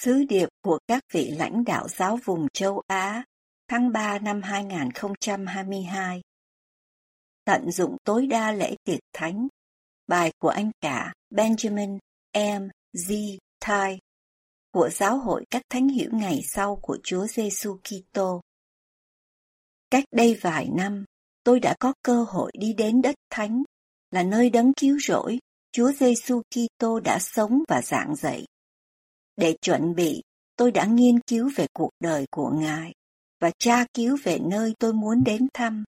Sứ điệp của các vị lãnh đạo giáo vùng châu Á tháng 3 năm 2022 Tận dụng tối đa lễ tiệc thánh Bài của anh cả Benjamin M. Z Thai của Giáo hội các thánh hiểu ngày sau của Chúa Giêsu Kitô. Cách đây vài năm, tôi đã có cơ hội đi đến đất thánh, là nơi đấng cứu rỗi, Chúa Giêsu Kitô đã sống và giảng dạy. Để chuẩn bị, tôi đã nghiên cứu về cuộc đời của Ngài và tra cứu về nơi tôi muốn đến thăm.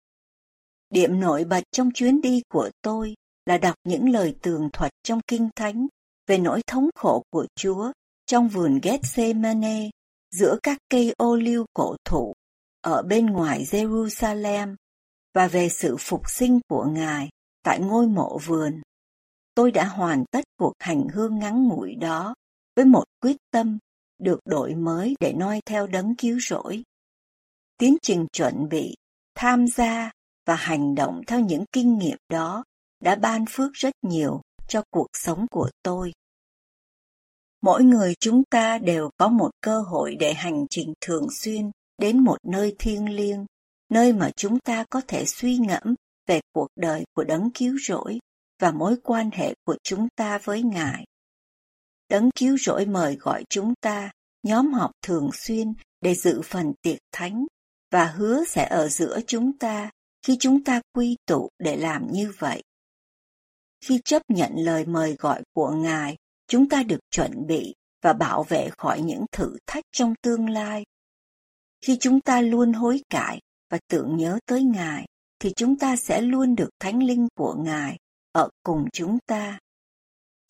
Điểm nổi bật trong chuyến đi của tôi là đọc những lời tường thuật trong Kinh Thánh về nỗi thống khổ của Chúa trong vườn Gethsemane giữa các cây ô liu cổ thụ ở bên ngoài Jerusalem và về sự phục sinh của Ngài tại ngôi mộ vườn. Tôi đã hoàn tất cuộc hành hương ngắn ngủi đó với một quyết tâm được đổi mới để noi theo đấng cứu rỗi. Tiến trình chuẩn bị, tham gia và hành động theo những kinh nghiệm đó đã ban phước rất nhiều cho cuộc sống của tôi. Mỗi người chúng ta đều có một cơ hội để hành trình thường xuyên đến một nơi thiêng liêng, nơi mà chúng ta có thể suy ngẫm về cuộc đời của đấng cứu rỗi và mối quan hệ của chúng ta với Ngài. Đấng cứu rỗi mời gọi chúng ta nhóm họp thường xuyên để dự phần tiệc thánh và hứa sẽ ở giữa chúng ta khi chúng ta quy tụ để làm như vậy. Khi chấp nhận lời mời gọi của Ngài, chúng ta được chuẩn bị và bảo vệ khỏi những thử thách trong tương lai. Khi chúng ta luôn hối cải và tưởng nhớ tới Ngài, thì chúng ta sẽ luôn được thánh linh của Ngài ở cùng chúng ta.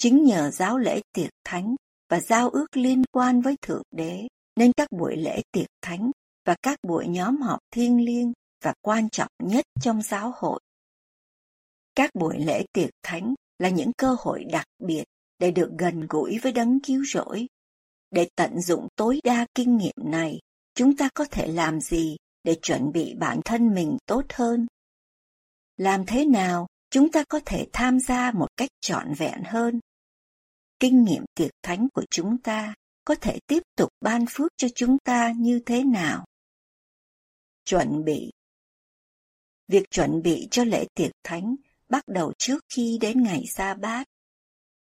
Chính nhờ giáo lễ tiệc thánh và giao ước liên quan với Thượng Đế, nên các buổi lễ tiệc thánh và các buổi nhóm họp thiêng liêng và quan trọng nhất trong giáo hội. Các buổi lễ tiệc thánh là những cơ hội đặc biệt để được gần gũi với đấng cứu rỗi. Để tận dụng tối đa kinh nghiệm này, chúng ta có thể làm gì để chuẩn bị bản thân mình tốt hơn? Làm thế nào chúng ta có thể tham gia một cách trọn vẹn hơn kinh nghiệm tiệc thánh của chúng ta có thể tiếp tục ban phước cho chúng ta như thế nào? Chuẩn bị Việc chuẩn bị cho lễ tiệc thánh bắt đầu trước khi đến ngày sa bát.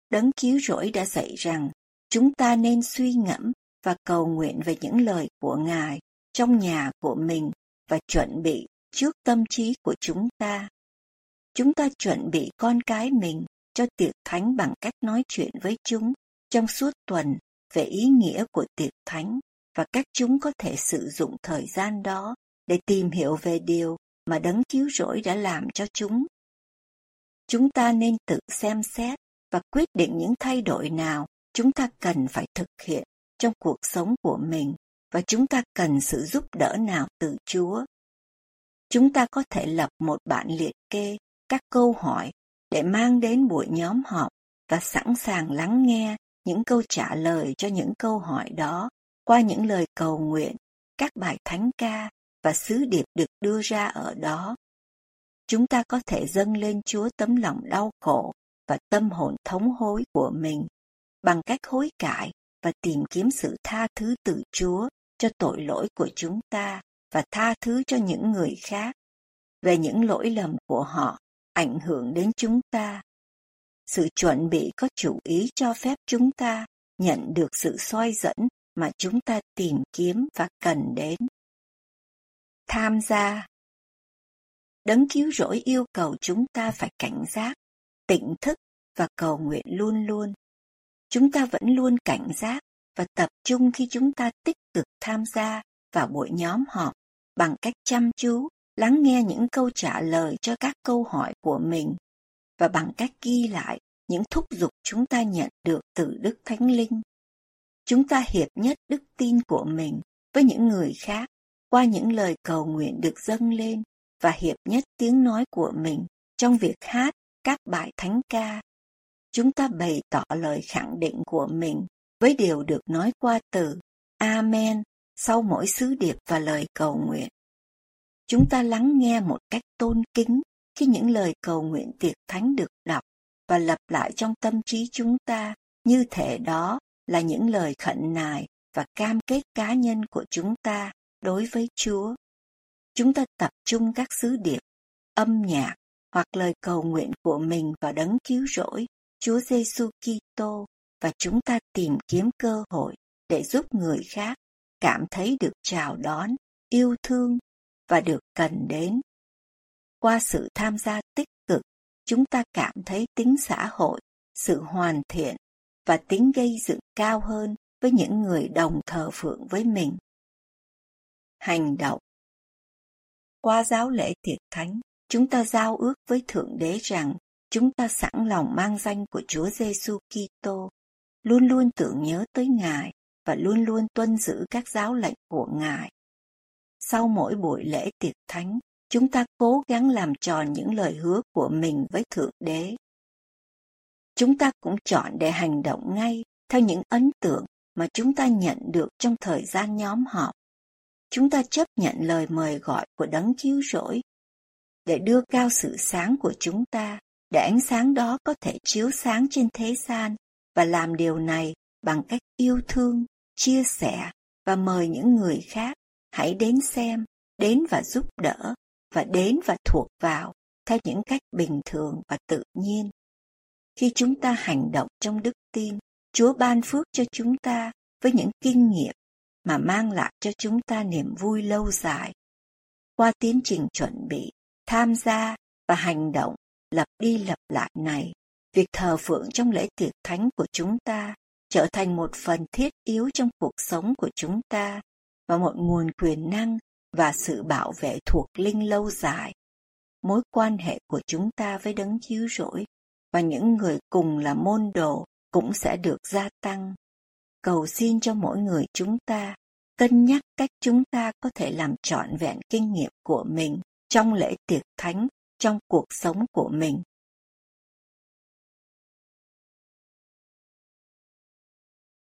Đấng cứu rỗi đã dạy rằng chúng ta nên suy ngẫm và cầu nguyện về những lời của Ngài trong nhà của mình và chuẩn bị trước tâm trí của chúng ta. Chúng ta chuẩn bị con cái mình cho tiệc thánh bằng cách nói chuyện với chúng trong suốt tuần, về ý nghĩa của tiệc thánh và cách chúng có thể sử dụng thời gian đó để tìm hiểu về điều mà đấng cứu rỗi đã làm cho chúng. Chúng ta nên tự xem xét và quyết định những thay đổi nào chúng ta cần phải thực hiện trong cuộc sống của mình và chúng ta cần sự giúp đỡ nào từ Chúa. Chúng ta có thể lập một bản liệt kê các câu hỏi để mang đến buổi nhóm họp và sẵn sàng lắng nghe những câu trả lời cho những câu hỏi đó qua những lời cầu nguyện, các bài thánh ca và sứ điệp được đưa ra ở đó. Chúng ta có thể dâng lên Chúa tấm lòng đau khổ và tâm hồn thống hối của mình bằng cách hối cải và tìm kiếm sự tha thứ từ Chúa cho tội lỗi của chúng ta và tha thứ cho những người khác về những lỗi lầm của họ ảnh hưởng đến chúng ta. Sự chuẩn bị có chủ ý cho phép chúng ta nhận được sự soi dẫn mà chúng ta tìm kiếm và cần đến. Tham gia Đấng cứu rỗi yêu cầu chúng ta phải cảnh giác, tỉnh thức và cầu nguyện luôn luôn. Chúng ta vẫn luôn cảnh giác và tập trung khi chúng ta tích cực tham gia vào buổi nhóm họp bằng cách chăm chú lắng nghe những câu trả lời cho các câu hỏi của mình, và bằng cách ghi lại những thúc giục chúng ta nhận được từ Đức Thánh Linh. Chúng ta hiệp nhất đức tin của mình với những người khác qua những lời cầu nguyện được dâng lên và hiệp nhất tiếng nói của mình trong việc hát các bài thánh ca. Chúng ta bày tỏ lời khẳng định của mình với điều được nói qua từ Amen sau mỗi sứ điệp và lời cầu nguyện. Chúng ta lắng nghe một cách tôn kính khi những lời cầu nguyện tiệc thánh được đọc và lặp lại trong tâm trí chúng ta như thể đó là những lời khẩn nài và cam kết cá nhân của chúng ta đối với Chúa. Chúng ta tập trung các sứ điệp, âm nhạc hoặc lời cầu nguyện của mình vào đấng cứu rỗi, Chúa Giêsu Kitô và chúng ta tìm kiếm cơ hội để giúp người khác cảm thấy được chào đón, yêu thương và được cần đến. Qua sự tham gia tích cực, chúng ta cảm thấy tính xã hội, sự hoàn thiện và tính gây dựng cao hơn với những người đồng thờ phượng với mình. Hành động Qua giáo lễ tiệc thánh, chúng ta giao ước với Thượng Đế rằng chúng ta sẵn lòng mang danh của Chúa Giêsu Kitô, luôn luôn tưởng nhớ tới Ngài và luôn luôn tuân giữ các giáo lệnh của Ngài. Sau mỗi buổi lễ tiệc thánh, chúng ta cố gắng làm tròn những lời hứa của mình với Thượng Đế. Chúng ta cũng chọn để hành động ngay theo những ấn tượng mà chúng ta nhận được trong thời gian nhóm họp. Chúng ta chấp nhận lời mời gọi của đấng cứu rỗi để đưa cao sự sáng của chúng ta, để ánh sáng đó có thể chiếu sáng trên thế gian và làm điều này bằng cách yêu thương, chia sẻ và mời những người khác hãy đến xem, đến và giúp đỡ và đến và thuộc vào theo những cách bình thường và tự nhiên. Khi chúng ta hành động trong đức tin, Chúa ban phước cho chúng ta với những kinh nghiệm mà mang lại cho chúng ta niềm vui lâu dài. Qua tiến trình chuẩn bị, tham gia và hành động lập đi lập lại này, việc thờ phượng trong lễ tiệc thánh của chúng ta trở thành một phần thiết yếu trong cuộc sống của chúng ta và một nguồn quyền năng và sự bảo vệ thuộc linh lâu dài. Mối quan hệ của chúng ta với đấng chiếu rỗi và những người cùng là môn đồ cũng sẽ được gia tăng. Cầu xin cho mỗi người chúng ta cân nhắc cách chúng ta có thể làm trọn vẹn kinh nghiệm của mình trong lễ tiệc thánh, trong cuộc sống của mình